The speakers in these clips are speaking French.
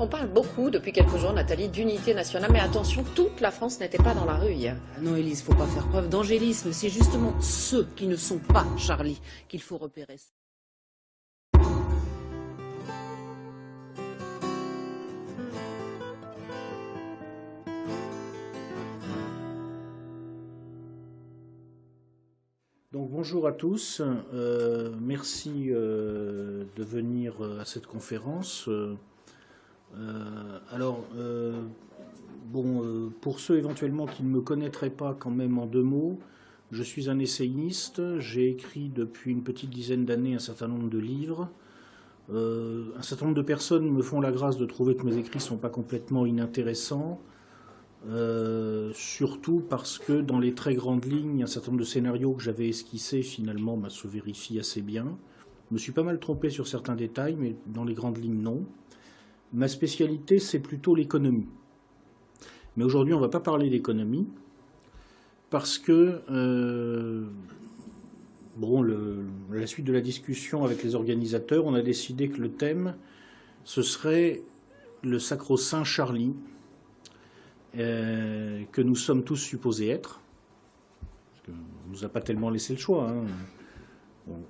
On parle beaucoup depuis quelques jours, Nathalie, d'unité nationale, mais attention, toute la France n'était pas dans la rue hier. Ah non, Élise, faut pas faire preuve d'angélisme. C'est justement ceux qui ne sont pas Charlie qu'il faut repérer. Donc bonjour à tous, euh, merci euh, de venir euh, à cette conférence. Alors, bon, pour ceux éventuellement qui ne me connaîtraient pas quand même en deux mots, je suis un essayiste, j'ai écrit depuis une petite dizaine d'années un certain nombre de livres. un certain nombre de personnes me font la grâce de trouver que mes écrits ne sont pas complètement inintéressants. Euh, surtout parce que dans les très grandes lignes, un certain nombre de scénarios que j'avais esquissés finalement bah, se vérifient assez bien. Je me suis pas mal trompé sur certains détails, mais dans les grandes lignes, non. Ma spécialité, c'est plutôt l'économie. Mais aujourd'hui, on ne va pas parler d'économie, parce que, euh, bon, la suite de la discussion avec les organisateurs, on a décidé que le thème, ce serait le sacro-saint Charlie, euh, que nous sommes tous supposés être. Parce on nous a pas tellement laissé le choix. Hein.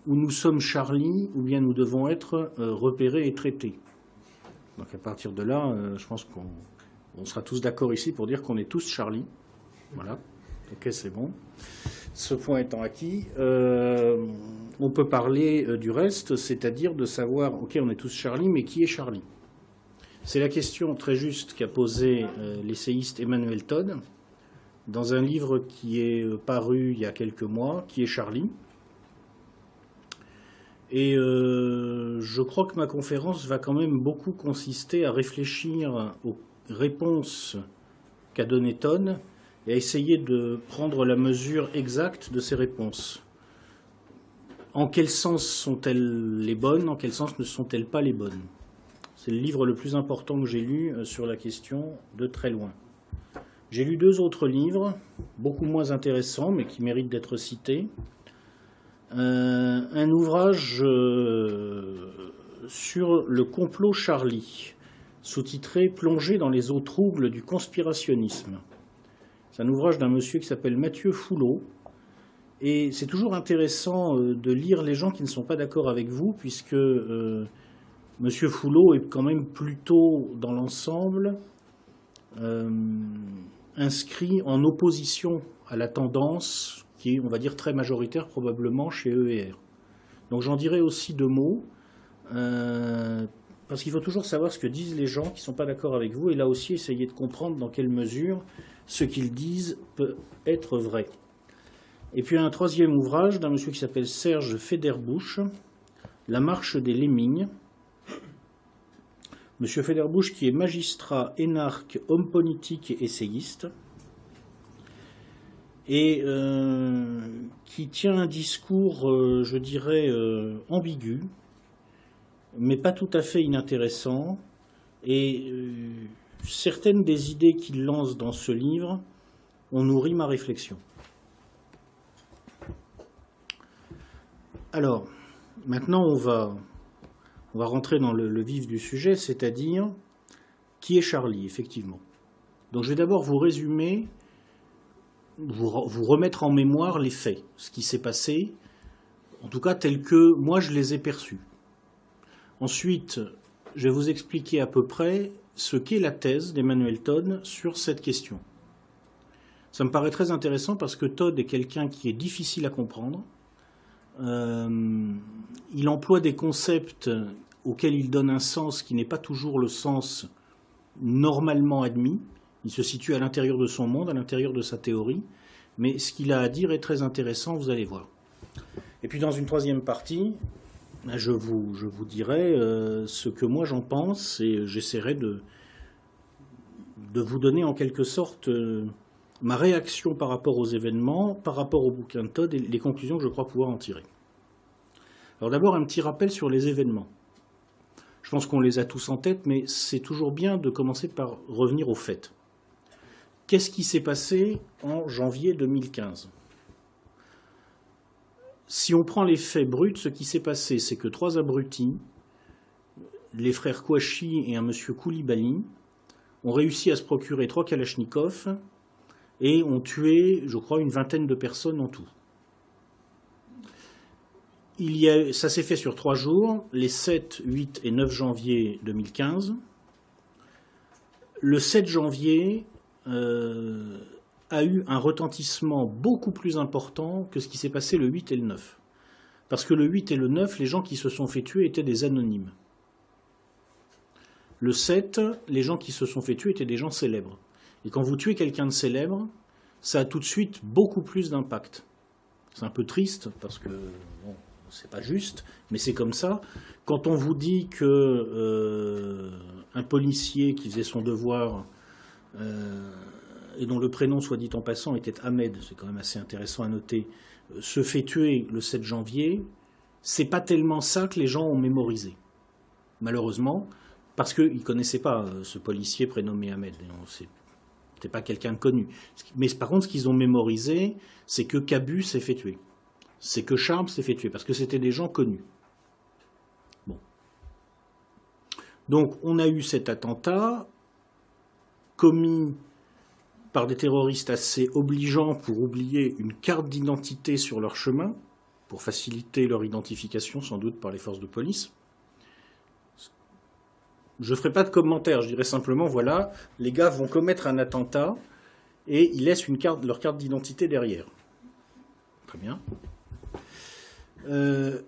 Ou nous sommes Charlie, ou bien nous devons être euh, repérés et traités. Donc à partir de là, euh, je pense qu'on sera tous d'accord ici pour dire qu'on est tous Charlie. Voilà. Ok, c'est bon. Ce point étant acquis, on peut parler du reste, c'est-à-dire de savoir, ok, on est tous Charlie, mais qui est Charlie? C'est la question très juste qu'a posée euh, l'essayiste Emmanuel Todd dans un livre qui est euh, paru il y a quelques mois, qui est Charlie. Et euh, je crois que ma conférence va quand même beaucoup consister à réfléchir aux réponses qu'a donné Todd et à essayer de prendre la mesure exacte de ces réponses. En quel sens sont-elles les bonnes En quel sens ne sont-elles pas les bonnes? C'est le livre le plus important que j'ai lu euh, sur la question de très loin. J'ai lu deux autres livres, beaucoup moins intéressants, mais qui méritent d'être cités. Euh, un ouvrage euh, sur le complot Charlie, sous-titré Plongé dans les eaux troubles du conspirationnisme. C'est un ouvrage d'un monsieur qui s'appelle Mathieu Foulot. Et c'est toujours intéressant de lire les gens qui ne sont pas d'accord avec vous, puisque Monsieur Foulot est quand même plutôt, dans l'ensemble, euh, inscrit en opposition à la tendance qui est, on va dire, très majoritaire probablement chez EER. Donc j'en dirai aussi deux mots, euh, parce qu'il faut toujours savoir ce que disent les gens qui ne sont pas d'accord avec vous, et là aussi essayer de comprendre dans quelle mesure ce qu'ils disent peut être vrai. Et puis un troisième ouvrage d'un monsieur qui s'appelle Serge Federbusch, La marche des Lémignes, Monsieur Federbusch, qui est magistrat, énarque, homme politique et essayiste, et euh, qui tient un discours, euh, je dirais, euh, ambigu, mais pas tout à fait inintéressant, et certaines des idées qu'il lance dans ce livre ont nourri ma réflexion. Alors, maintenant on va on va rentrer dans le, vif du sujet, c'est-à-dire qui est Charlie, effectivement. Donc je vais d'abord vous résumer, vous, remettre en mémoire les faits, ce qui s'est passé, en tout cas tel que moi je les ai perçus. Ensuite, je vais vous expliquer à peu près ce qu'est la thèse d'Emmanuel Todd sur cette question. Ça me paraît très intéressant parce que Todd est quelqu'un qui est difficile à comprendre, euh, il emploie des concepts auxquels il donne un sens qui n'est pas toujours le sens normalement admis. Il se situe à l'intérieur de son monde, à l'intérieur de sa théorie, mais ce qu'il a à dire est très intéressant, vous allez voir. Et puis dans une troisième partie, je vous, je vous dirai euh, ce que moi j'en pense et j'essaierai de, de vous donner en quelque sorte euh, ma réaction par rapport aux événements, par rapport au bouquin de Todd et les conclusions que je crois pouvoir en tirer. Alors d'abord un petit rappel sur les événements. Je pense qu'on les a tous en tête, mais c'est toujours bien de commencer par revenir aux faits. Qu'est-ce qui s'est passé en janvier 2015 Si on prend les faits bruts, ce qui s'est passé, c'est que trois abrutis les frères Kouachi et un monsieur Koulibaly ont réussi à se procurer trois Kalachnikovs et ont tué, je crois, une vingtaine de personnes en tout. Ça s'est fait sur trois jours, les 7, 8 et 9 janvier 2015. Le 7 janvier euh, a eu un retentissement beaucoup plus important que ce qui s'est passé le 8 et le 9. Parce que le 8 et le 9, les gens qui se sont fait tuer étaient des anonymes. Le 7, les gens qui se sont fait tuer étaient des gens célèbres. Et quand vous tuez quelqu'un de célèbre, ça a tout de suite beaucoup plus d'impact. C'est un peu triste parce que c'est pas juste, mais c'est comme ça. Quand on vous dit que euh, un policier qui faisait son devoir et dont le prénom, soit dit en passant, était Ahmed, c'est quand même assez intéressant à noter, euh, se fait tuer le 7 janvier, c'est pas tellement ça que les gens ont mémorisé. Malheureusement, parce qu'ils ne connaissaient pas ce policier prénommé Ahmed. C'était pas quelqu'un de connu. Mais par contre, ce qu'ils ont mémorisé, c'est que Cabu s'est fait tuer. C'est que Charles s'est fait tuer, parce que c'était des gens connus. Bon. Donc, on a eu cet attentat commis par des terroristes assez obligeants pour oublier une carte d'identité sur leur chemin, pour faciliter leur identification sans doute par les forces de police. Je ne ferai pas de commentaire, je dirais simplement, voilà, les gars vont commettre un attentat et ils laissent leur carte d'identité derrière. Très bien. Euh,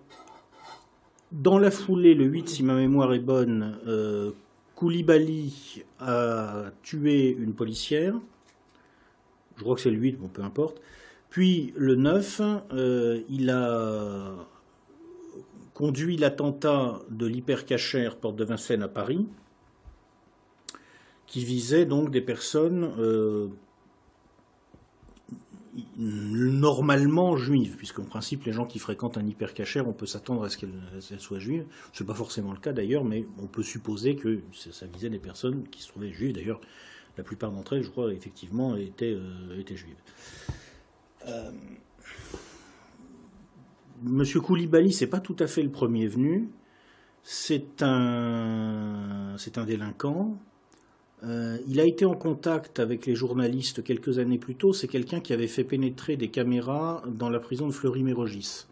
dans la foulée, le 8, si ma mémoire est bonne, euh, Koulibaly a tué une policière. Je crois que c'est le 8, bon, peu importe. Puis le 9, euh, il a conduit l'attentat de l'hypercachère porte de Vincennes à Paris, qui visait donc des personnes euh, normalement juives, puisqu'en principe les gens qui fréquentent un hypercachère, on peut s'attendre à ce qu'elles soient juives. Ce n'est pas forcément le cas d'ailleurs, mais on peut supposer que ça visait des personnes qui se trouvaient juives. D'ailleurs, la plupart d'entre elles, je crois, effectivement, étaient, euh, étaient juives. Euh, Monsieur Koulibaly, c'est pas tout à fait le premier venu. C'est un, c'est un délinquant. Euh, il a été en contact avec les journalistes quelques années plus tôt. C'est quelqu'un qui avait fait pénétrer des caméras dans la prison de Fleury-Mérogis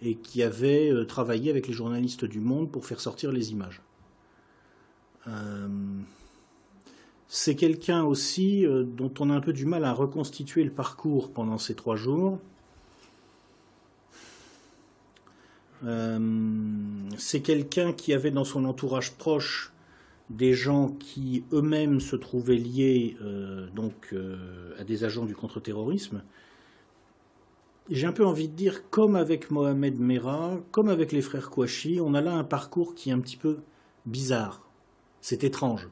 et qui avait euh, travaillé avec les journalistes du Monde pour faire sortir les images. Euh, c'est quelqu'un aussi dont on a un peu du mal à reconstituer le parcours pendant ces trois jours. C'est quelqu'un qui avait dans son entourage proche des gens qui eux-mêmes se trouvaient liés euh, donc euh, à des agents du contre-terrorisme. J'ai un peu envie de dire, comme avec Mohamed Merah, comme avec les frères Kouachi, on a là un parcours qui est un petit peu bizarre. C'est étrange.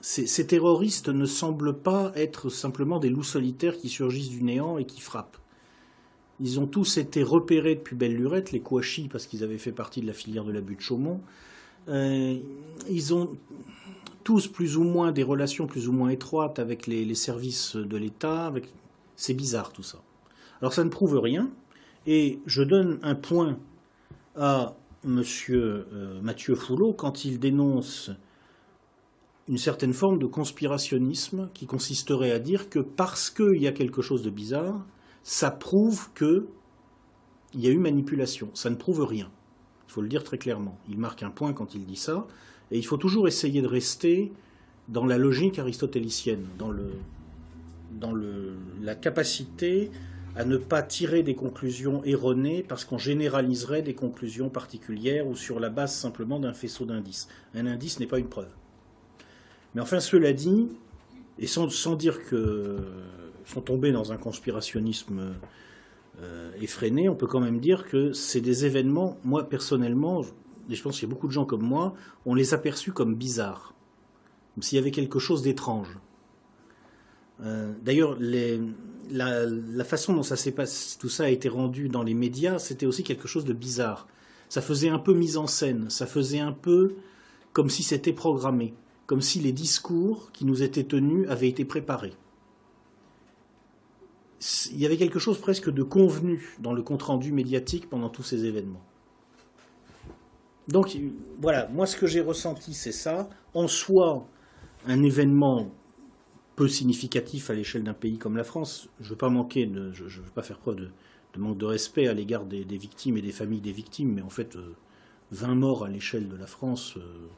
ces terroristes ne semblent pas être simplement des loups solitaires qui surgissent du néant et qui frappent. Ils ont tous été repérés depuis belle lurette, les Kouachi, parce qu'ils avaient fait partie de la filière de l'abus de Chaumont. Euh, ils ont tous plus ou moins des relations plus ou moins étroites avec les, services de l'État. C'est bizarre tout ça. Alors ça ne prouve rien. Et je donne un point à M. Euh, Mathieu Foulot quand il dénonce une certaine forme de conspirationnisme qui consisterait à dire que parce qu'il y a quelque chose de bizarre, ça prouve qu'il y a eu manipulation. Ça ne prouve rien. Il faut le dire très clairement. Il marque un point quand il dit ça. Et il faut toujours essayer de rester dans la logique aristotélicienne, dans, la capacité à ne pas tirer des conclusions erronées parce qu'on généraliserait des conclusions particulières ou sur la base simplement d'un faisceau d'indices. Un indice n'est pas une preuve. Mais enfin, cela dit, et sans, sans dire que sont tombés dans un conspirationnisme euh, effréné, on peut quand même dire que c'est des événements, moi personnellement, et je pense qu'il y a beaucoup de gens comme moi, on les a comme bizarres, comme s'il y avait quelque chose d'étrange. Euh, d'ailleurs, la, façon dont ça passé, tout ça a été rendu dans les médias, c'était aussi quelque chose de bizarre. Ça faisait un peu mise en scène, ça faisait un peu comme si c'était programmé, comme si les discours qui nous étaient tenus avaient été préparés il y avait quelque chose presque de convenu dans le compte-rendu médiatique pendant tous ces événements. Donc voilà, moi ce que j'ai ressenti, c'est ça. En soi, un événement peu significatif à l'échelle d'un pays comme la France. Je ne veux pas manquer, je, veux pas faire preuve de, manque de respect à l'égard des, victimes et des familles des victimes, mais en fait, 20 euh, morts à l'échelle de la France, euh,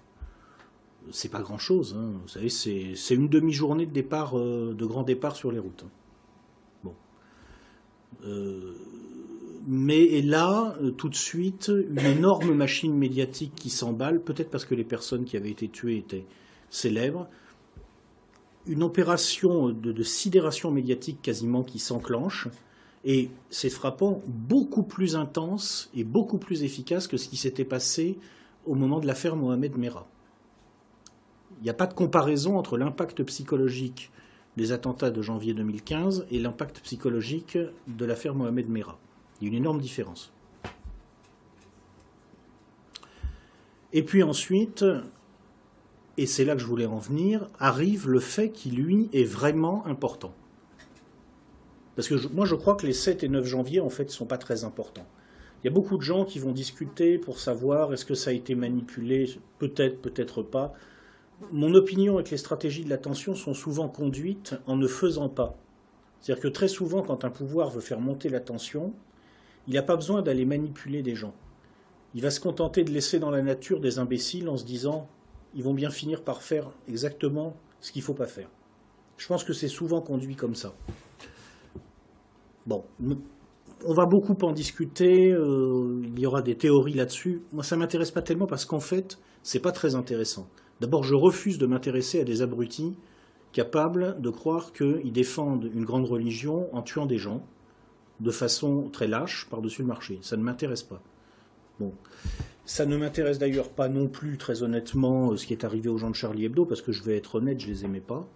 c'est pas grand-chose. Hein. Vous savez, c'est une demi-journée de départ, euh, de grand départ sur les routes. Bon. mais là, tout de suite, une énorme machine médiatique qui s'emballe, peut-être parce que les personnes qui avaient été tuées étaient célèbres, une opération de, sidération médiatique quasiment qui s'enclenche, et c'est frappant, beaucoup plus intense et beaucoup plus efficace que ce qui s'était passé au moment de l'affaire Mohamed Merah. Il n'y a pas de comparaison entre l'impact psychologique des attentats de janvier 2015 et l'impact psychologique de l'affaire Mohamed Merah. Il y a une énorme différence. Et puis ensuite, et c'est là que je voulais en venir, arrive le fait qui, lui, est vraiment important. Parce que moi, je crois que les 7 et 9 janvier, en fait, ne sont pas très importants. Il y a beaucoup de gens qui vont discuter pour savoir est-ce que ça a été manipulé, peut-être, peut-être pas. Mon opinion est que les stratégies de l'attention sont souvent conduites en ne faisant pas. C'est-à-dire que très souvent, quand un pouvoir veut faire monter l'attention, il n'a pas besoin d'aller manipuler des gens. Il va se contenter de laisser dans la nature des imbéciles en se disant ils vont bien finir par faire exactement ce qu'il ne faut pas faire. Je pense que c'est souvent conduit comme ça. Bon, on va beaucoup en discuter, euh, il y aura des théories là-dessus. Moi, ça ne m'intéresse pas tellement parce qu'en fait, ce n'est pas très intéressant. D'abord, je refuse de m'intéresser à des abrutis capables de croire qu'ils défendent une grande religion en tuant des gens de façon très lâche par-dessus le marché. Ça ne m'intéresse pas. Bon. Ça ne m'intéresse d'ailleurs pas non plus, très honnêtement, euh, ce qui est arrivé aux gens de Charlie Hebdo, parce que je vais être honnête, je les aimais pas.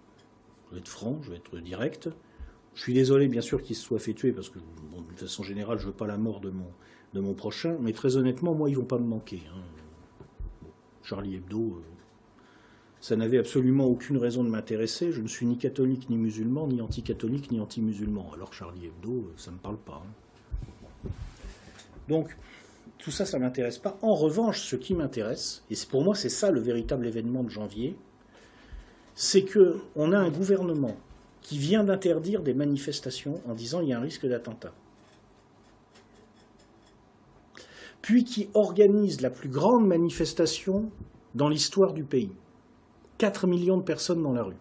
Je vais être franc, je vais être direct. Je suis désolé, bien sûr, qu'ils se soient fait tuer, parce que, de façon générale, je ne veux pas la mort de mon, de mon prochain, mais très honnêtement, moi, ils vont pas me manquer. Hein. Charlie Hebdo, euh, ça n'avait absolument aucune raison de m'intéresser. Je ne suis ni catholique, ni musulman, ni anti-catholique, ni anti-musulman. Alors Charlie Hebdo, euh, ça ne me parle pas. Hein. Donc, tout ça, ça ne m'intéresse pas. En revanche, ce qui m'intéresse, et pour moi c'est ça le véritable événement de janvier, c'est qu'on a un gouvernement qui vient d'interdire des manifestations en disant il y a un risque d'attentat. Puis qui organise la plus grande manifestation dans l'histoire du pays. 4 millions de personnes dans la rue.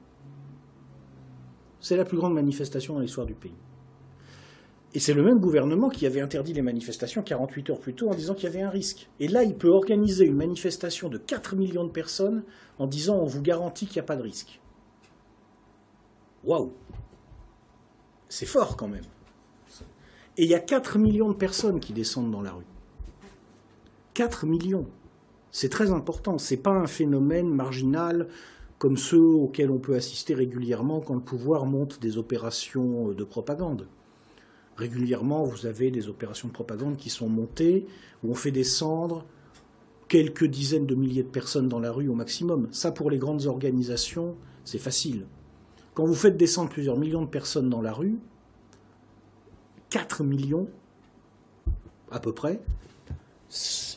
C'est la plus grande manifestation dans l'histoire du pays. Et c'est le même gouvernement qui avait interdit les manifestations 48 heures plus tôt en disant qu'il y avait un risque. Et là, il peut organiser une manifestation de 4 millions de personnes en disant on vous garantit qu'il n'y a pas de risque. Waouh C'est fort quand même. Et il y a 4 millions de personnes qui descendent dans la rue. 4 millions. C'est très important. Ce n'est pas un phénomène marginal comme ceux auxquels on peut assister régulièrement quand le pouvoir monte des opérations de propagande. Régulièrement, vous avez des opérations de propagande qui sont montées, où on fait descendre quelques dizaines de milliers de personnes dans la rue au maximum. Ça, pour les grandes organisations, c'est facile. Quand vous faites descendre plusieurs millions de personnes dans la rue, 4 millions à peu près,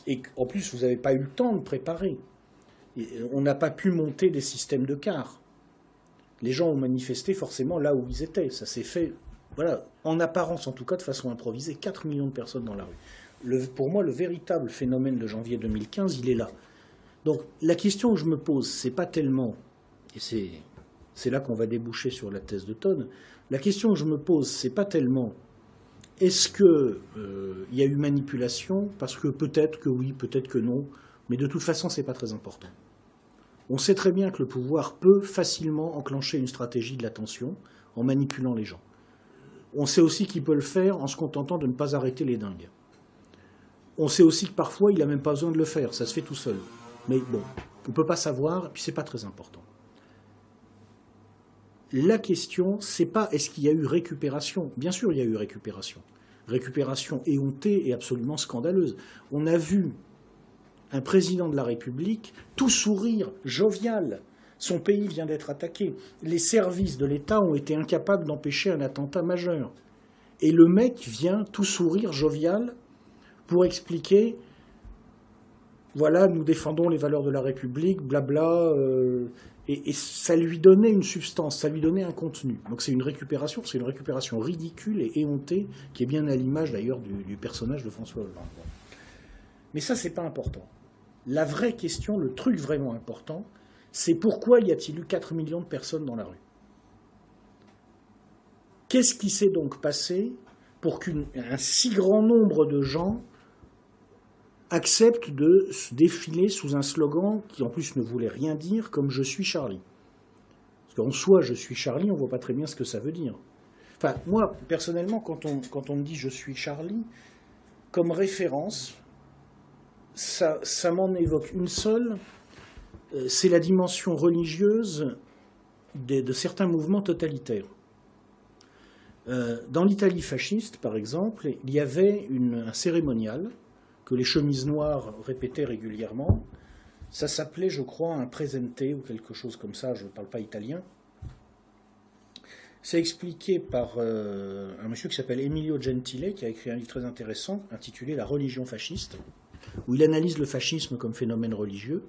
et en plus, vous n'avez pas eu le temps de préparer. On n'a pas pu monter des systèmes de cars. Les gens ont manifesté forcément là où ils étaient. Ça s'est fait voilà, en apparence en tout cas, de façon improvisée, 4 millions de personnes dans la rue. pour moi, le véritable phénomène de janvier 2015, il est là. Donc la question que je me pose, c'est pas tellement, et c'est là qu'on va déboucher sur la thèse de Tonne, la question que je me pose, c'est pas tellement est-ce qu'il euh, y a eu manipulation? Parce que peut-être que oui, peut-être que non, mais de toute façon, c'est pas très important. On sait très bien que le pouvoir peut facilement enclencher une stratégie de l'attention en manipulant les gens. On sait aussi qu'il peut le faire en se contentant de ne pas arrêter les dingues. On sait aussi que parfois, il n'a même pas besoin de le faire, ça se fait tout seul. Mais bon, on ne peut pas savoir, et puis c'est pas très important. La question, c'est pas est-ce qu'il y a eu récupération Bien sûr, il y a eu récupération. Récupération éhontée et absolument scandaleuse. On a vu un président de la République tout sourire, jovial, son pays vient d'être attaqué. Les services de l'État ont été incapables d'empêcher un attentat majeur. Et le mec vient tout sourire, jovial, pour expliquer voilà, nous défendons les valeurs de la République, blabla, euh, et, ça lui donnait une substance, ça lui donnait un contenu. Donc c'est une récupération, c'est une récupération ridicule et éhontée, qui est bien à l'image d'ailleurs du, personnage de François Hollande. Mais ça, c'est pas important. La vraie question, le truc vraiment important, c'est pourquoi y a-t-il eu 4 millions de personnes dans la rue? Qu'est-ce qui s'est donc passé pour qu'un si grand nombre de gens acceptent de se défiler sous un slogan qui en plus ne voulait rien dire comme je suis Charlie Parce qu'en soi, je suis Charlie, on ne voit pas très bien ce que ça veut dire. Enfin, moi, personnellement, quand on, quand me dit je suis Charlie, comme référence, ça, ça m'en évoque une seule, euh, c'est la dimension religieuse de, certains mouvements totalitaires. Euh, dans l'Italie fasciste, par exemple, il y avait un cérémonial les chemises noires répétaient régulièrement. Ça s'appelait, je crois, un presente ou quelque chose comme ça, je ne parle pas italien. C'est expliqué par euh, un monsieur qui s'appelle Emilio Gentile, qui a écrit un livre très intéressant intitulé La religion fasciste, où il analyse le fascisme comme phénomène religieux,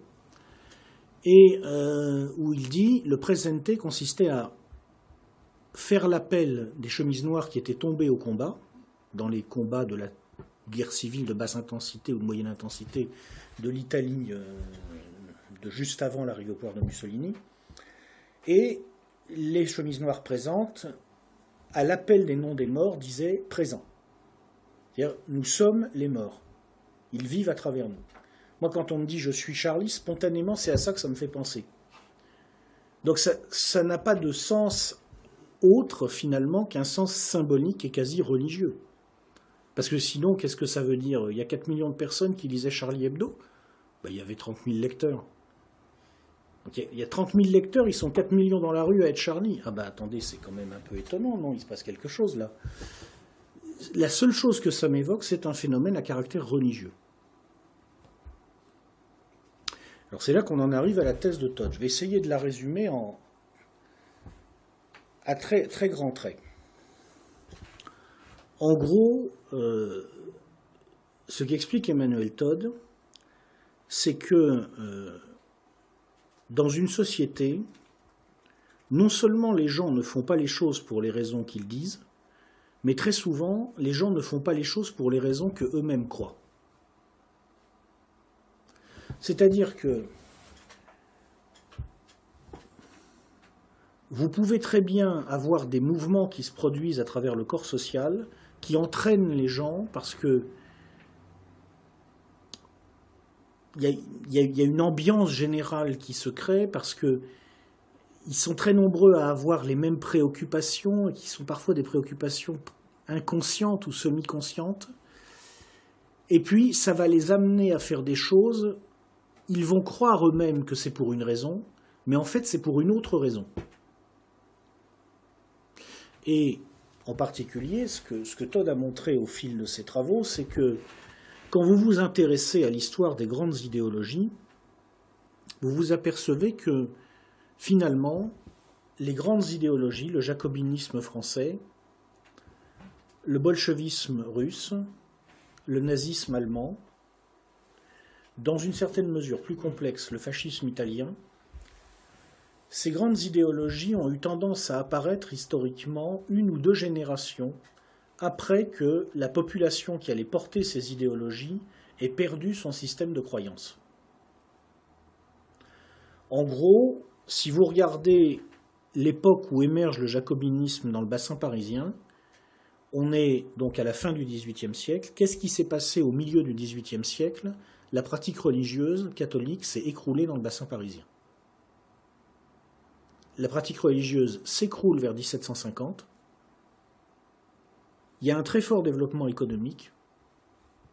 et euh, où il dit le presente consistait à faire l'appel des chemises noires qui étaient tombées au combat, dans les combats de la guerre civile de basse intensité ou de moyenne intensité de l'Italie euh, de juste avant l'arrivée au pouvoir de Mussolini, et les chemises noires présentes, à l'appel des noms des morts, disaient présent. C'est-à-dire, nous sommes les morts. Ils vivent à travers nous. Moi, quand on me dit je suis Charlie, spontanément, c'est à ça que ça me fait penser. Donc ça n'a pas de sens autre, finalement, qu'un sens symbolique et quasi religieux. Parce que sinon, qu'est-ce que ça veut dire? Il y a 4 millions de personnes qui lisaient Charlie Hebdo? Ben, Il y avait 30 000 lecteurs. il y a 30 000 lecteurs, ils sont 4 millions dans la rue à être Charlie. Ah bah attendez, c'est quand même un peu étonnant, non? Il se passe quelque chose là. La seule chose que ça m'évoque, c'est un phénomène à caractère religieux. Alors c'est là qu'on en arrive à la thèse de Todd. Je vais essayer de la résumer en, à très, très grands traits. En gros, euh, ce qu'explique Emmanuel Todd, c'est que euh, dans une société, non seulement les gens ne font pas les choses pour les raisons qu'ils disent, mais très souvent, les gens ne font pas les choses pour les raisons que eux-mêmes croient. C'est-à-dire que vous pouvez très bien avoir des mouvements qui se produisent à travers le corps social, qui entraînent les gens parce que il y, a une ambiance générale qui se crée parce que ils sont très nombreux à avoir les mêmes préoccupations et qui sont parfois des préoccupations inconscientes ou semi-conscientes. Et puis, ça va les amener à faire des choses ils vont croire eux-mêmes que c'est pour une raison, mais en fait c'est pour une autre raison. Et en particulier, ce que, Todd a montré au fil de ses travaux, c'est que quand vous vous intéressez à l'histoire des grandes idéologies, vous vous apercevez que finalement, les grandes idéologies, le jacobinisme français, le bolchevisme russe, le nazisme allemand, dans une certaine mesure plus complexe, le fascisme italien, ces grandes idéologies ont eu tendance à apparaître historiquement une ou deux générations après que la population qui allait porter ces idéologies ait perdu son système de croyance. En gros, si vous regardez l'époque où émerge le jacobinisme dans le bassin parisien, on est donc à la fin du XVIIIe siècle. Qu'est-ce qui s'est passé au milieu du XVIIIe siècle? La pratique religieuse catholique s'est écroulée dans le bassin parisien. La pratique religieuse s'écroule vers 1750. Il y a un très fort développement économique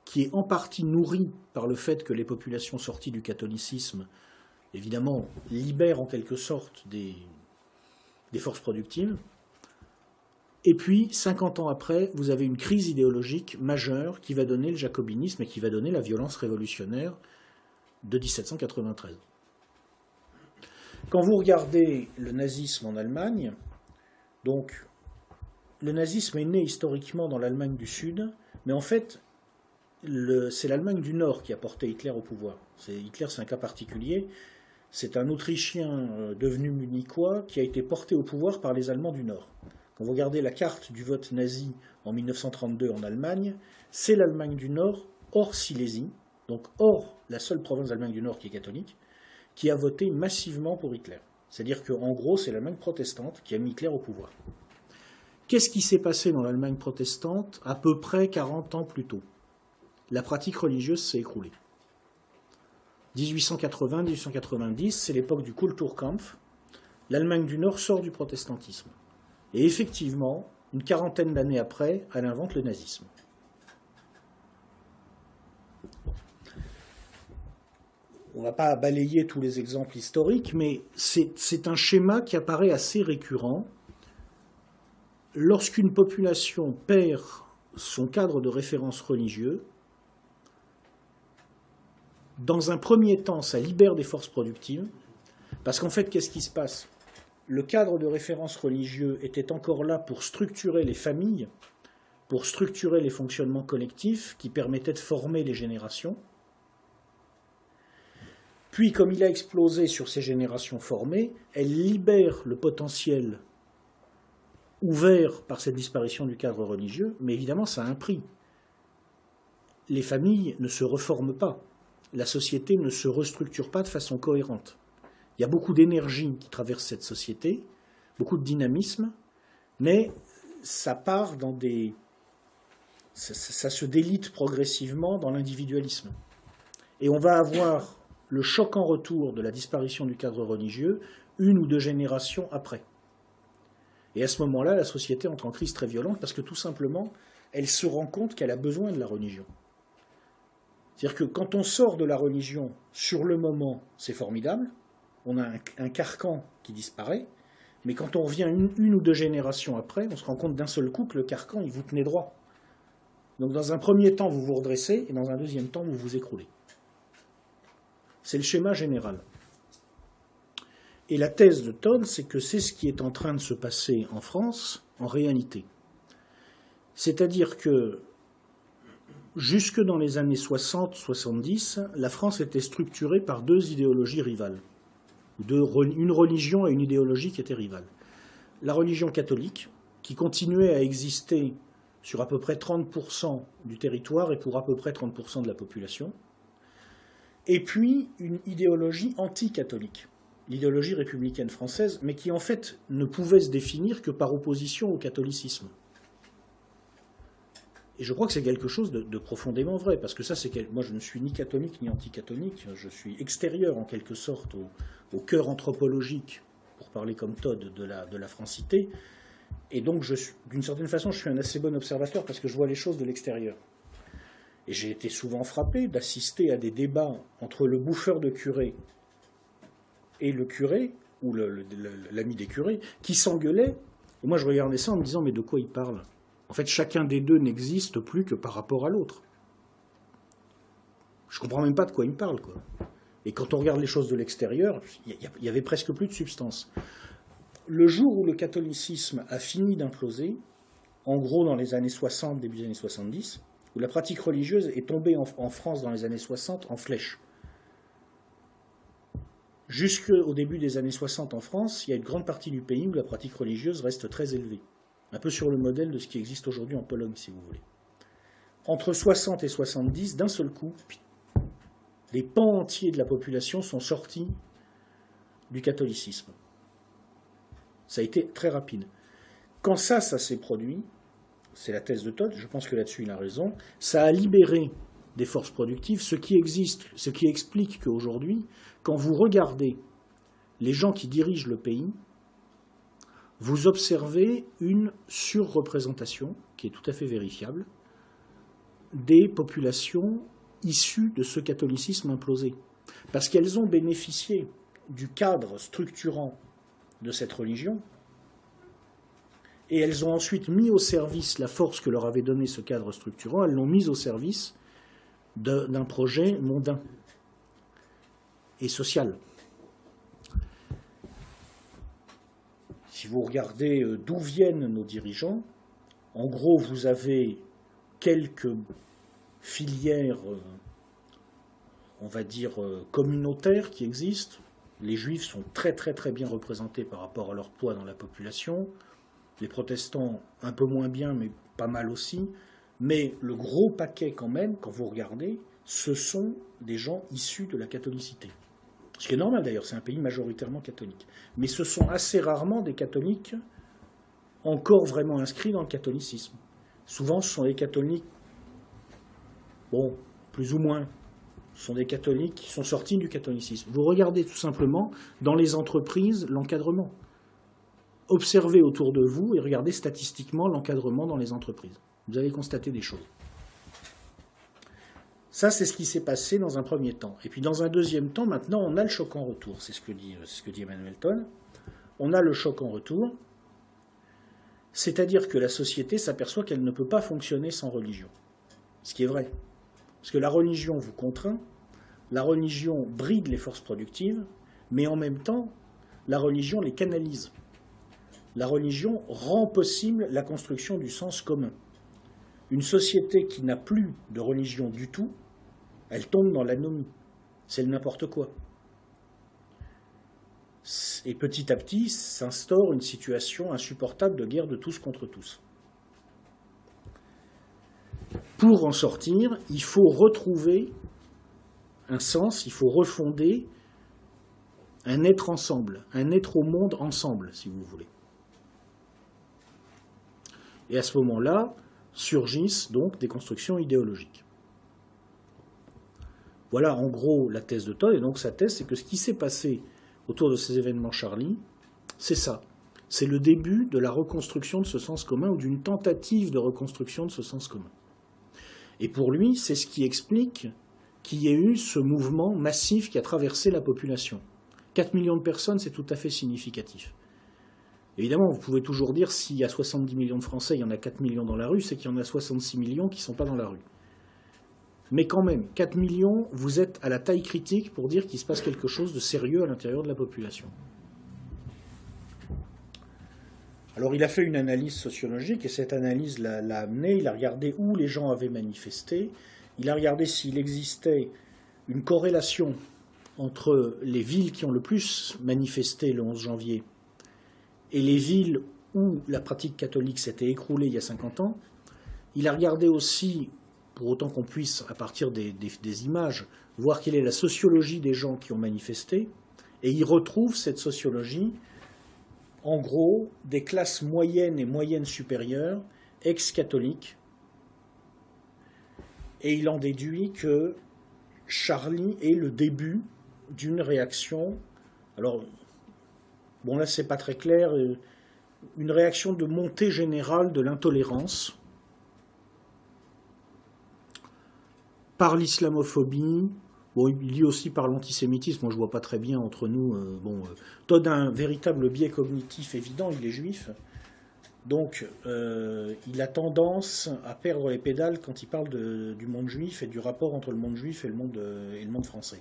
qui est en partie nourri par le fait que les populations sorties du catholicisme, évidemment, libèrent en quelque sorte des, forces productives. Et puis, 50 ans après, vous avez une crise idéologique majeure qui va donner le jacobinisme et qui va donner la violence révolutionnaire de 1793. Quand vous regardez le nazisme en Allemagne, donc le nazisme est né historiquement dans l'Allemagne du Sud, mais en fait, c'est l'Allemagne du Nord qui a porté Hitler au pouvoir. Hitler, c'est un cas particulier. C'est un Autrichien euh, devenu munichois qui a été porté au pouvoir par les Allemands du Nord. Quand vous regardez la carte du vote nazi en 1932 en Allemagne, c'est l'Allemagne du Nord, hors Silésie, donc hors la seule province d'Allemagne du Nord qui est catholique, qui a voté massivement pour Hitler. C'est-à-dire qu'en gros, c'est l'Allemagne protestante qui a mis Hitler au pouvoir. Qu'est-ce qui s'est passé dans l'Allemagne protestante à peu près 40 ans plus tôt? La pratique religieuse s'est écroulée. 1880-1890, c'est l'époque du Kulturkampf. L'Allemagne du Nord sort du protestantisme. Et effectivement, une quarantaine d'années après, elle invente le nazisme. On ne va pas balayer tous les exemples historiques, mais c'est un schéma qui apparaît assez récurrent. Lorsqu'une population perd son cadre de référence religieux, dans un premier temps, ça libère des forces productives, parce qu'en fait, qu'est-ce qui se passe? Le cadre de référence religieux était encore là pour structurer les familles, pour structurer les fonctionnements collectifs qui permettaient de former les générations. Puis, comme il a explosé sur ces générations formées, elle libère le potentiel ouvert par cette disparition du cadre religieux, mais évidemment, ça a un prix. Les familles ne se reforment pas la société ne se restructure pas de façon cohérente. Il y a beaucoup d'énergie qui traverse cette société, beaucoup de dynamisme, mais ça part dans des. Ça, se délite progressivement dans l'individualisme. Et on va avoir le choc en retour de la disparition du cadre religieux une ou deux générations après. Et à ce moment-là, la société entre en crise très violente parce que tout simplement, elle se rend compte qu'elle a besoin de la religion. C'est-à-dire que quand on sort de la religion, sur le moment, c'est formidable, on a un, carcan qui disparaît, mais quand on revient une, ou deux générations après, on se rend compte d'un seul coup que le carcan, il vous tenait droit. Donc dans un premier temps, vous vous redressez, et dans un deuxième temps, vous vous écroulez. C'est le schéma général. Et la thèse de Todd, c'est que c'est ce qui est en train de se passer en France en réalité. C'est-à-dire que Jusque dans les années 60-70, la France était structurée par deux idéologies rivales. une religion et une idéologie qui étaient rivales. La religion catholique, qui continuait à exister sur à peu près 30% du territoire et pour à peu près 30% de la population, et puis une idéologie anti-catholique, l'idéologie républicaine française, mais qui en fait ne pouvait se définir que par opposition au catholicisme. Et je crois que c'est quelque chose de, profondément vrai, parce que ça, c'est moi, je ne suis ni catholique ni anticatholique, je suis extérieur en quelque sorte au, cœur anthropologique, pour parler comme Todd, de la, de la francité. Et donc, d'une certaine façon, je suis un assez bon observateur parce que je vois les choses de l'extérieur. Et j'ai été souvent frappé d'assister à des débats entre le bouffeur de curé et le curé, ou l'ami des curés, qui s'engueulaient. Et moi, je regardais ça en me disant, mais de quoi il parle en fait, chacun des deux n'existe plus que par rapport à l'autre. Je comprends même pas de quoi il me parle, quoi. Et quand on regarde les choses de l'extérieur, il y avait presque plus de substance. Le jour où le catholicisme a fini d'imploser, en gros dans les années 60, début des années 70, la pratique religieuse est tombée en, France dans les années 60 en flèche. Jusqu'au début des années 60 en France, il y a une grande partie du pays où la pratique religieuse reste très élevée. Un peu sur le modèle de ce qui existe aujourd'hui en Pologne, si vous voulez. Entre 60 et 70, d'un seul coup, des pans entiers de la population sont sortis du catholicisme. Ça a été très rapide. Quand ça, ça s'est produit, c'est la thèse de Todd, je pense que là-dessus il a raison, ça a libéré des forces productives, ce qui existe, ce qui explique qu'aujourd'hui, quand vous regardez les gens qui dirigent le pays, vous observez une surreprésentation, qui est tout à fait vérifiable, des populations issues de ce catholicisme implosé. Parce qu'elles ont bénéficié du cadre structurant de cette religion, et elles ont ensuite mis au service la force que leur avait donnée ce cadre structurant, elles l'ont mise au service d'un projet mondain et social. Si vous regardez euh, d'où viennent nos dirigeants, en gros, vous avez quelques filière, on va dire, communautaire qui existe. Les juifs sont très très très bien représentés par rapport à leur poids dans la population. Les protestants un peu moins bien, mais pas mal aussi. Mais le gros paquet quand même, quand vous regardez, ce sont des gens issus de la catholicité. Ce qui est normal d'ailleurs, c'est un pays majoritairement catholique. Mais ce sont assez rarement des catholiques encore vraiment inscrits dans le catholicisme. Souvent, ce sont des catholiques, bon, plus ou moins, ce sont des catholiques qui sont sortis du catholicisme. Vous regardez tout simplement dans les entreprises l'encadrement. Observez autour de vous et regardez statistiquement l'encadrement dans les entreprises. Vous allez constater des choses. Ça, c'est ce qui s'est passé dans un premier temps. Et puis dans un deuxième temps, maintenant, on a le choc en retour. C'est ce que dit, dit Emmanuel Ton. On a le choc en retour. C'est-à-dire que la société s'aperçoit qu'elle ne peut pas fonctionner sans religion. Ce qui est vrai. Parce que la religion vous contraint, la religion bride les forces productives, mais en même temps, la religion les canalise. La religion rend possible la construction du sens commun. Une société qui n'a plus de religion du tout elle tombe dans l'anomie. C'est le n'importe quoi. Et petit à petit s'instaure une situation insupportable de guerre de tous contre tous. Pour en sortir, il faut retrouver un sens, il faut refonder un être ensemble, un être au monde ensemble, si vous voulez. Et à ce moment-là, surgissent donc des constructions idéologiques. Voilà en gros la thèse de Todd. Et donc sa thèse, c'est que ce qui s'est passé autour de ces événements Charlie, c'est ça. C'est le début de la reconstruction de ce sens commun ou d'une tentative de reconstruction de ce sens commun. Et pour lui, c'est ce qui explique qu'il y ait eu ce mouvement massif qui a traversé la population. 4 millions de personnes, c'est tout à fait significatif. Évidemment, vous pouvez toujours dire s'il y a 70 millions de Français, il y en a 4 millions dans la rue, c'est qu'il y en a 66 millions qui ne sont pas dans la rue. Mais quand même, 4 millions, vous êtes à la taille critique pour dire qu'il se passe quelque chose de sérieux à l'intérieur de la population. Alors il a fait une analyse sociologique et cette analyse l'a amené, il a regardé où les gens avaient manifesté, il a regardé s'il existait une corrélation entre les villes qui ont le plus manifesté le 11 janvier et les villes où la pratique catholique s'était écroulée il y a 50 ans. Il a regardé aussi pour autant qu'on puisse, à partir des, images, voir quelle est la sociologie des gens qui ont manifesté, et il retrouve cette sociologie, en gros, des classes moyennes et moyennes supérieures, ex-catholiques, et il en déduit que Charlie est le début d'une réaction. Alors, bon là c'est pas très clair, euh, une réaction de montée générale de l'intolérance par l'islamophobie, bon, il lit aussi par l'antisémitisme, moi je vois pas très bien entre nous. Euh, bon, euh, a un véritable biais cognitif évident, il est juif, donc euh, il a tendance à perdre les pédales quand il parle du monde juif et du rapport entre le monde juif et le monde français.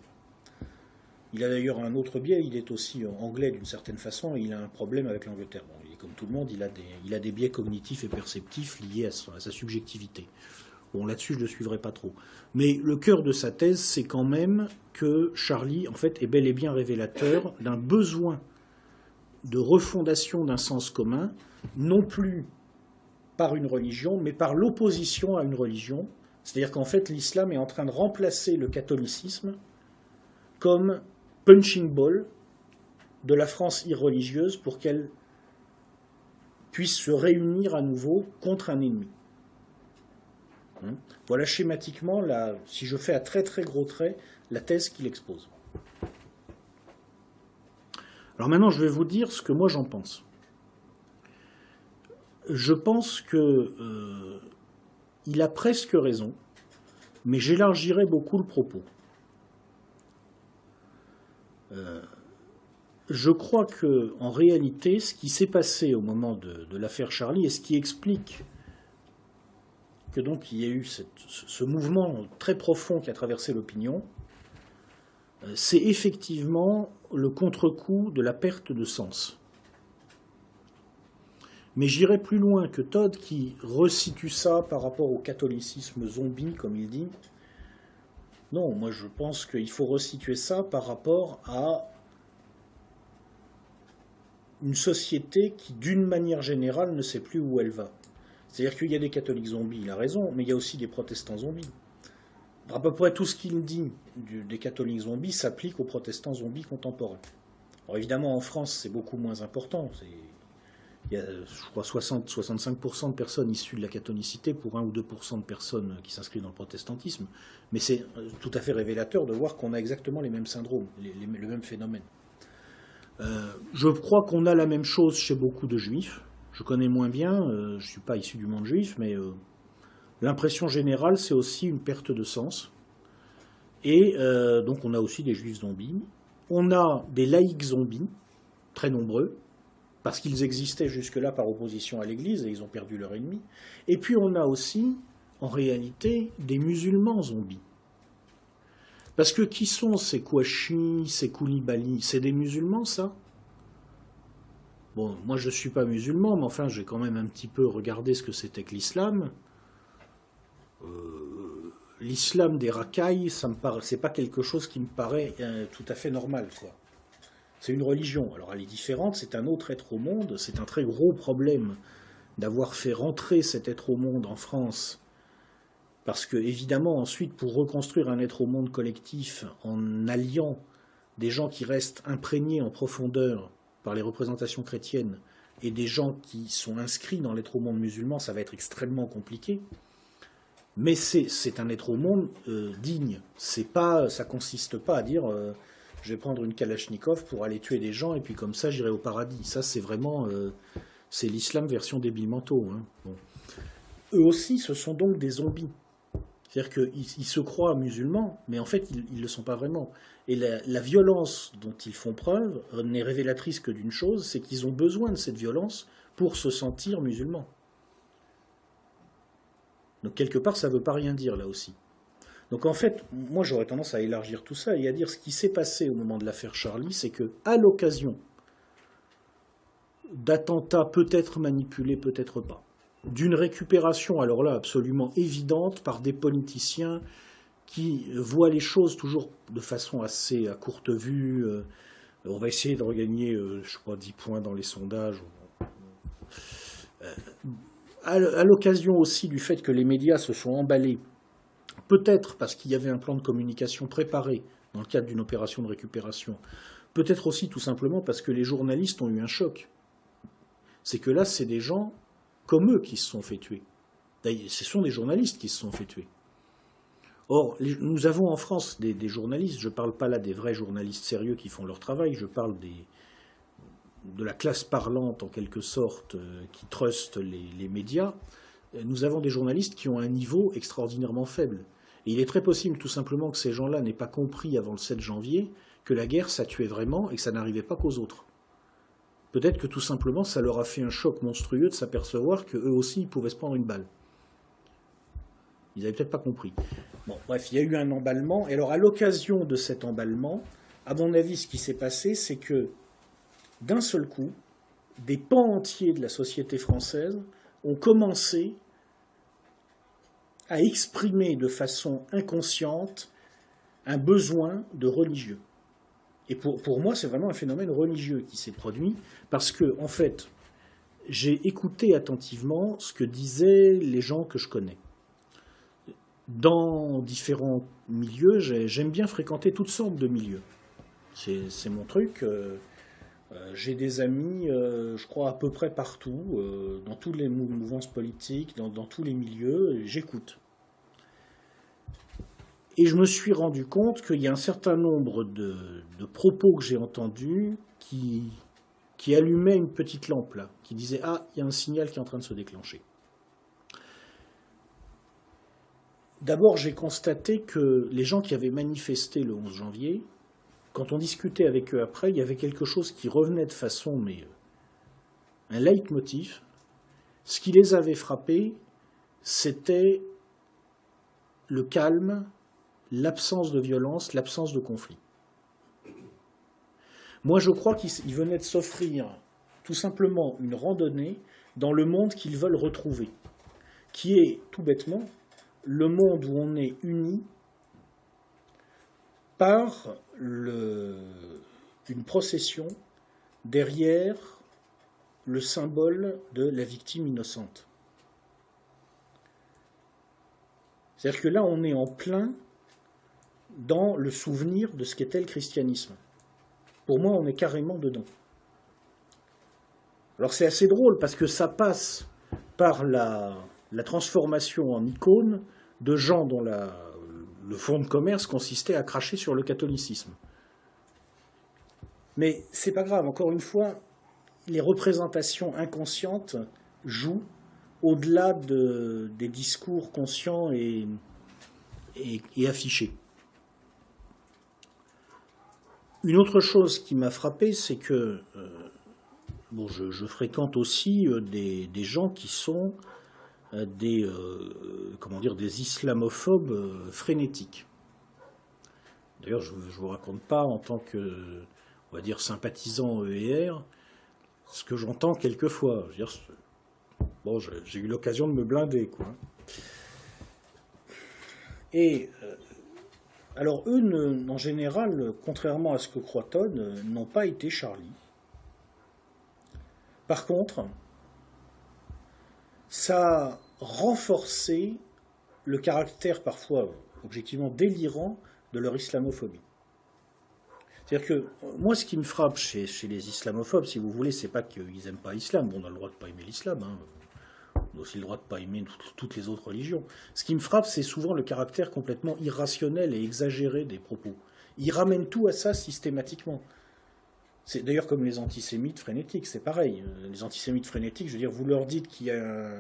Il a d'ailleurs un autre biais, il est aussi anglais d'une certaine façon, et il a un problème avec l'Angleterre. Bon, il est comme tout le monde, il a des, il a des biais cognitifs et perceptifs liés à sa subjectivité. Bon, là-dessus, je ne le suivrai pas trop. Mais le cœur de sa thèse, c'est quand même que Charlie, en fait, est bel et bien révélateur d'un besoin de refondation d'un sens commun, non plus par une religion, mais par l'opposition à une religion. C'est-à-dire qu'en fait, l'islam est en train de remplacer le catholicisme comme punching ball de la France irreligieuse pour qu'elle puisse se réunir à nouveau contre un ennemi. Hein? voilà schématiquement, si je fais à très très gros traits, la thèse qu'il expose. Alors maintenant, je vais vous dire ce que moi j'en pense. Je pense que euh, il a presque raison, mais j'élargirai beaucoup le propos. Euh, je crois que, en réalité, ce qui s'est passé au moment de l'affaire Charlie et ce qui explique donc il y a eu ce mouvement très profond qui a traversé l'opinion, euh, c'est effectivement le contre-coup de la perte de sens. Mais j'irai plus loin que Todd qui resitue ça par rapport au catholicisme zombie, comme il dit. Non, moi je pense qu'il faut resituer ça par rapport à une société qui, d'une manière générale, ne sait plus où elle va. C'est-à-dire qu'il y a des catholiques zombies, il a raison, mais il y a aussi des protestants zombies. À peu près tout ce qu'il dit des catholiques zombies s'applique aux protestants zombies contemporains. Alors évidemment, en France, c'est beaucoup moins important. Il y a, je crois, 60-65% de personnes issues de la catholicité pour 1 ou 2% de personnes qui s'inscrivent dans le protestantisme. Mais c'est euh, tout à fait révélateur de voir qu'on a exactement les mêmes syndromes, le même phénomène. Euh, je crois qu'on a la même chose chez beaucoup de juifs. Je connais moins bien, euh, je ne suis pas issu du monde juif, mais l'impression générale, c'est aussi une perte de sens. Et donc on a aussi des juifs zombies. On a des laïcs zombies, très nombreux, parce qu'ils existaient jusque-là par opposition à l'Église et ils ont perdu leur ennemi. Et puis on a aussi, en réalité, des musulmans zombies. Parce que qui sont ces Kouachi, ces Koulibaly? C'est des musulmans, ça? Bon, moi je ne suis pas musulman, mais enfin j'ai quand même un petit peu regardé ce que c'était que l'islam. Euh, l'islam des racailles, ça me c'est pas quelque chose qui me paraît euh, tout à fait normal, quoi. C'est une religion. Alors elle est différente, c'est un autre être au monde, c'est un très gros problème d'avoir fait rentrer cet être au monde en France. Parce que, évidemment, ensuite, pour reconstruire un être au monde collectif en alliant des gens qui restent imprégnés en profondeur par les représentations chrétiennes et des gens qui sont inscrits dans l'être au monde musulman, ça va être extrêmement compliqué. Mais c'est un être au monde euh, digne. C'est pas, ça consiste pas à dire euh, je vais prendre une Kalachnikov pour aller tuer des gens et puis comme ça j'irai au paradis. Ça c'est vraiment euh, c'est l'islam version débile mentaux. Hein. Eux aussi ce sont donc des zombies. C'est-à-dire qu'ils se croient musulmans, mais en fait ils ne le sont pas vraiment. Et la, la violence dont ils font preuve n'est révélatrice que d'une chose, c'est qu'ils ont besoin de cette violence pour se sentir musulmans. Donc quelque part, ça ne veut pas rien dire là aussi. Donc en fait, moi j'aurais tendance à élargir tout ça et à dire ce qui s'est passé au moment de l'affaire Charlie, c'est que à l'occasion d'attentats peut-être manipulés, peut-être pas, d'une récupération, alors là absolument évidente, par des politiciens qui voient les choses toujours de façon assez à courte vue. Euh, on va essayer de regagner, euh, je crois, 10 points dans les sondages. Euh, à l'occasion aussi du fait que les médias se sont emballés, peut-être parce qu'il y avait un plan de communication préparé dans le cadre d'une opération de récupération, peut-être aussi tout simplement parce que les journalistes ont eu un choc. C'est que là, c'est des gens comme eux qui se sont fait tuer. Ce sont des journalistes qui se sont fait tuer. Or, nous avons en France des, journalistes, je ne parle pas là des vrais journalistes sérieux qui font leur travail, je parle de la classe parlante en quelque sorte euh, qui truste les, médias, euh, nous avons des journalistes qui ont un niveau extraordinairement faible. Et il est très possible tout simplement que ces gens-là n'aient pas compris avant le 7 janvier que la guerre, ça tuait vraiment et que ça n'arrivait pas qu'aux autres. Peut-être que tout simplement ça leur a fait un choc monstrueux de s'apercevoir qu'eux aussi ils pouvaient se prendre une balle. Ils n'avaient peut-être pas compris. Bon, bref, il y a eu un emballement. Et alors, à l'occasion de cet emballement, à mon avis, ce qui s'est passé, c'est que d'un seul coup, des pans entiers de la société française ont commencé à exprimer de façon inconsciente un besoin de religieux. Et pour, moi, c'est vraiment un phénomène religieux qui s'est produit, parce que, en fait, j'ai écouté attentivement ce que disaient les gens que je connais. Dans différents milieux, j'aime bien fréquenter toutes sortes de milieux. C'est mon truc. Euh, euh, j'ai des amis, euh, je crois, à peu près partout, euh, dans toutes les mouvances politiques, dans, tous les milieux, j'écoute. Et je me suis rendu compte qu'il y a un certain nombre de, propos que j'ai entendus qui, qui allumaient une petite lampe là, qui disait Ah, il y a un signal qui est en train de se déclencher. D'abord, j'ai constaté que les gens qui avaient manifesté le 11 janvier, quand on discutait avec eux après, il y avait quelque chose qui revenait de façon, mais euh, un leitmotiv. Ce qui les avait frappés, c'était le calme, l'absence de violence, l'absence de conflit. Moi, je crois qu'ils venaient de s'offrir tout simplement une randonnée dans le monde qu'ils veulent retrouver, qui est tout bêtement le monde où on est uni par une procession derrière le symbole de la victime innocente. C'est-à-dire que là, on est en plein dans le souvenir de ce qu'était le christianisme. Pour moi, on est carrément dedans. Alors c'est assez drôle parce que ça passe par la, transformation en icône de gens dont le fond de commerce consistait à cracher sur le catholicisme. Mais c'est pas grave, encore une fois, les représentations inconscientes jouent au-delà des discours conscients et, affichés. Une autre chose qui m'a frappé, c'est que euh, bon, je, fréquente aussi euh, des, gens qui sont euh, des, comment dire, des islamophobes frénétiques. D'ailleurs, je ne vous raconte pas en tant que, on dire, sympathisant EER, ce que j'entends quelquefois. Je veux j'ai eu l'occasion de me blinder. Et euh, alors eux, en général, contrairement à ce que croit n'ont pas été Charlie. Par contre, ça a renforcé le caractère parfois objectivement délirant de leur islamophobie. C'est-à-dire que moi, ce qui me frappe chez, les islamophobes, si vous voulez, c'est pas qu'ils n'aiment pas l'islam. Bon, on a le droit de pas aimer l'islam. Hein on a aussi le droit de pas aimer toutes les autres religions. Ce qui me frappe, c'est souvent le caractère complètement irrationnel et exagéré des propos. Ils ramènent tout à ça systématiquement. C'est d'ailleurs comme les antisémites frénétiques, c'est pareil. Les antisémites frénétiques, je veux dire, vous leur dites qu'il y a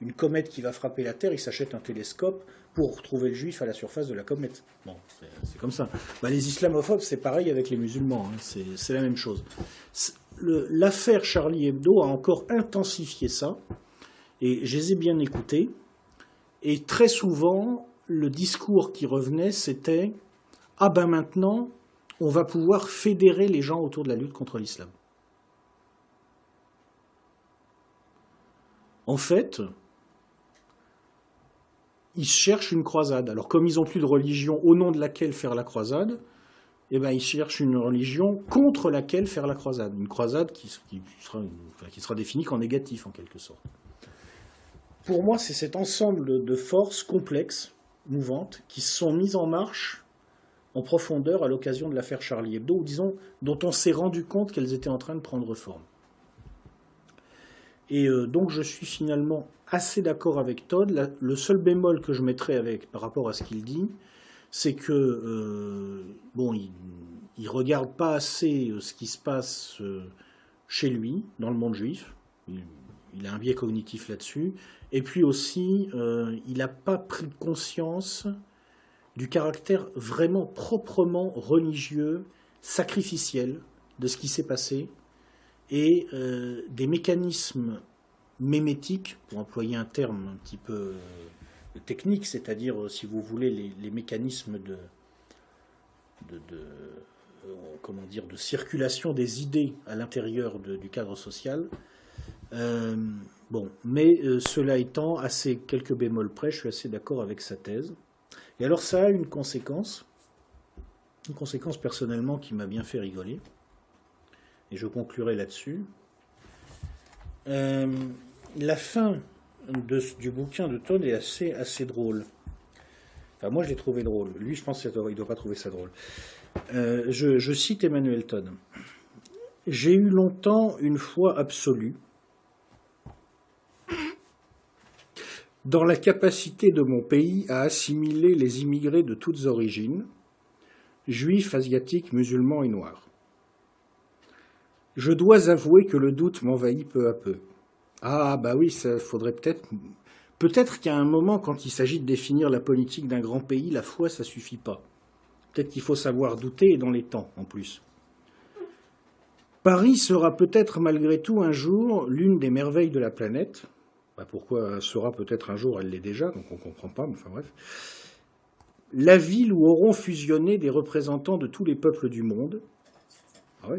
une comète qui va frapper la Terre, ils s'achètent un télescope pour trouver le juif à la surface de la comète. Bon, c'est comme ça. Bah, les islamophobes, c'est pareil avec les musulmans, hein. c'est la même chose. L'affaire Charlie Hebdo a encore intensifié ça. Et je les ai bien écoutés. Et très souvent, le discours qui revenait, c'était Ah ben maintenant, on va pouvoir fédérer les gens autour de la lutte contre l'islam. En fait, ils cherchent une croisade. Alors comme ils n'ont plus de religion au nom de laquelle faire la croisade, eh ben, ils cherchent une religion contre laquelle faire la croisade. Une croisade qui, sera, définie qu'en négatif en quelque sorte pour moi, c'est cet ensemble de forces complexes, mouvantes, qui sont mises en marche en profondeur à l'occasion de l'affaire Charlie Hebdo, ou disons, dont on s'est rendu compte qu'elles étaient en train de prendre forme. Et euh, donc je suis finalement assez d'accord avec Todd. le seul bémol que je mettrais avec, par rapport à ce qu'il dit, c'est que euh, bon, il, ne regarde pas assez euh, ce qui se passe chez lui, dans le monde juif. il a un biais cognitif là-dessus. Et puis aussi, il n'a pas pris conscience du caractère vraiment proprement religieux, sacrificiel de ce qui s'est passé et euh, des mécanismes mémétiques, pour employer un terme un petit peu euh, technique, c'est-à-dire, si vous voulez, les, mécanismes de, comment dire, de circulation des idées à l'intérieur du cadre social, Bon, mais euh, cela étant, à ces quelques bémols près, je suis assez d'accord avec sa thèse. Et alors ça a une conséquence, une conséquence personnellement qui m'a bien fait rigoler, et je conclurai là-dessus. Euh, la fin du bouquin de Todd est assez, assez drôle. Enfin, moi, je l'ai trouvé drôle. Lui, je pense qu'il ne doit pas trouver ça drôle. Euh, je, cite Emmanuel Todd. J'ai eu longtemps une foi absolue dans la capacité de mon pays à assimiler les immigrés de toutes origines, juifs, asiatiques, musulmans et noirs. Je dois avouer que le doute m'envahit peu à peu. Ah, bah oui, ça faudrait peut-être. Peut-être qu'à un moment, quand il s'agit de définir la politique d'un grand pays, la foi, ça suffit pas. Peut-être qu'il faut savoir douter et dans les temps, en plus. Paris sera peut-être malgré tout un jour l'une des merveilles de la planète, bah, pourquoi sera peut-être un jour, elle l'est déjà, donc on ne comprend pas, mais enfin bref. La ville où auront fusionné des représentants de tous les peuples du monde. Ah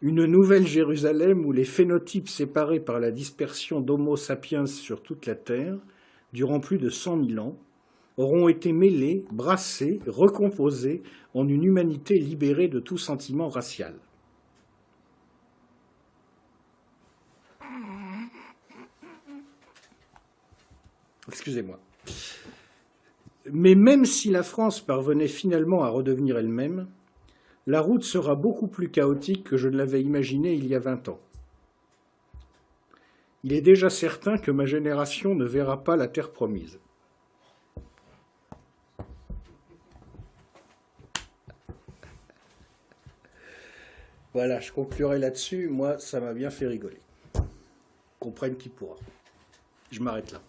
Une nouvelle Jérusalem où les phénotypes séparés par la dispersion d'Homo sapiens sur toute la Terre, durant plus de cent mille ans, auront été mêlés, brassés, recomposés en une humanité libérée de tout sentiment racial. Excusez-moi. Mais même si la France parvenait finalement à redevenir elle-même, la route sera beaucoup plus chaotique que je ne l'avais imaginé il y a vingt ans. Il est déjà certain que ma génération ne verra pas la terre promise. Voilà, je conclurai là-dessus. Moi, ça m'a bien fait rigoler. Comprenne qui pourra. Je m'arrête là.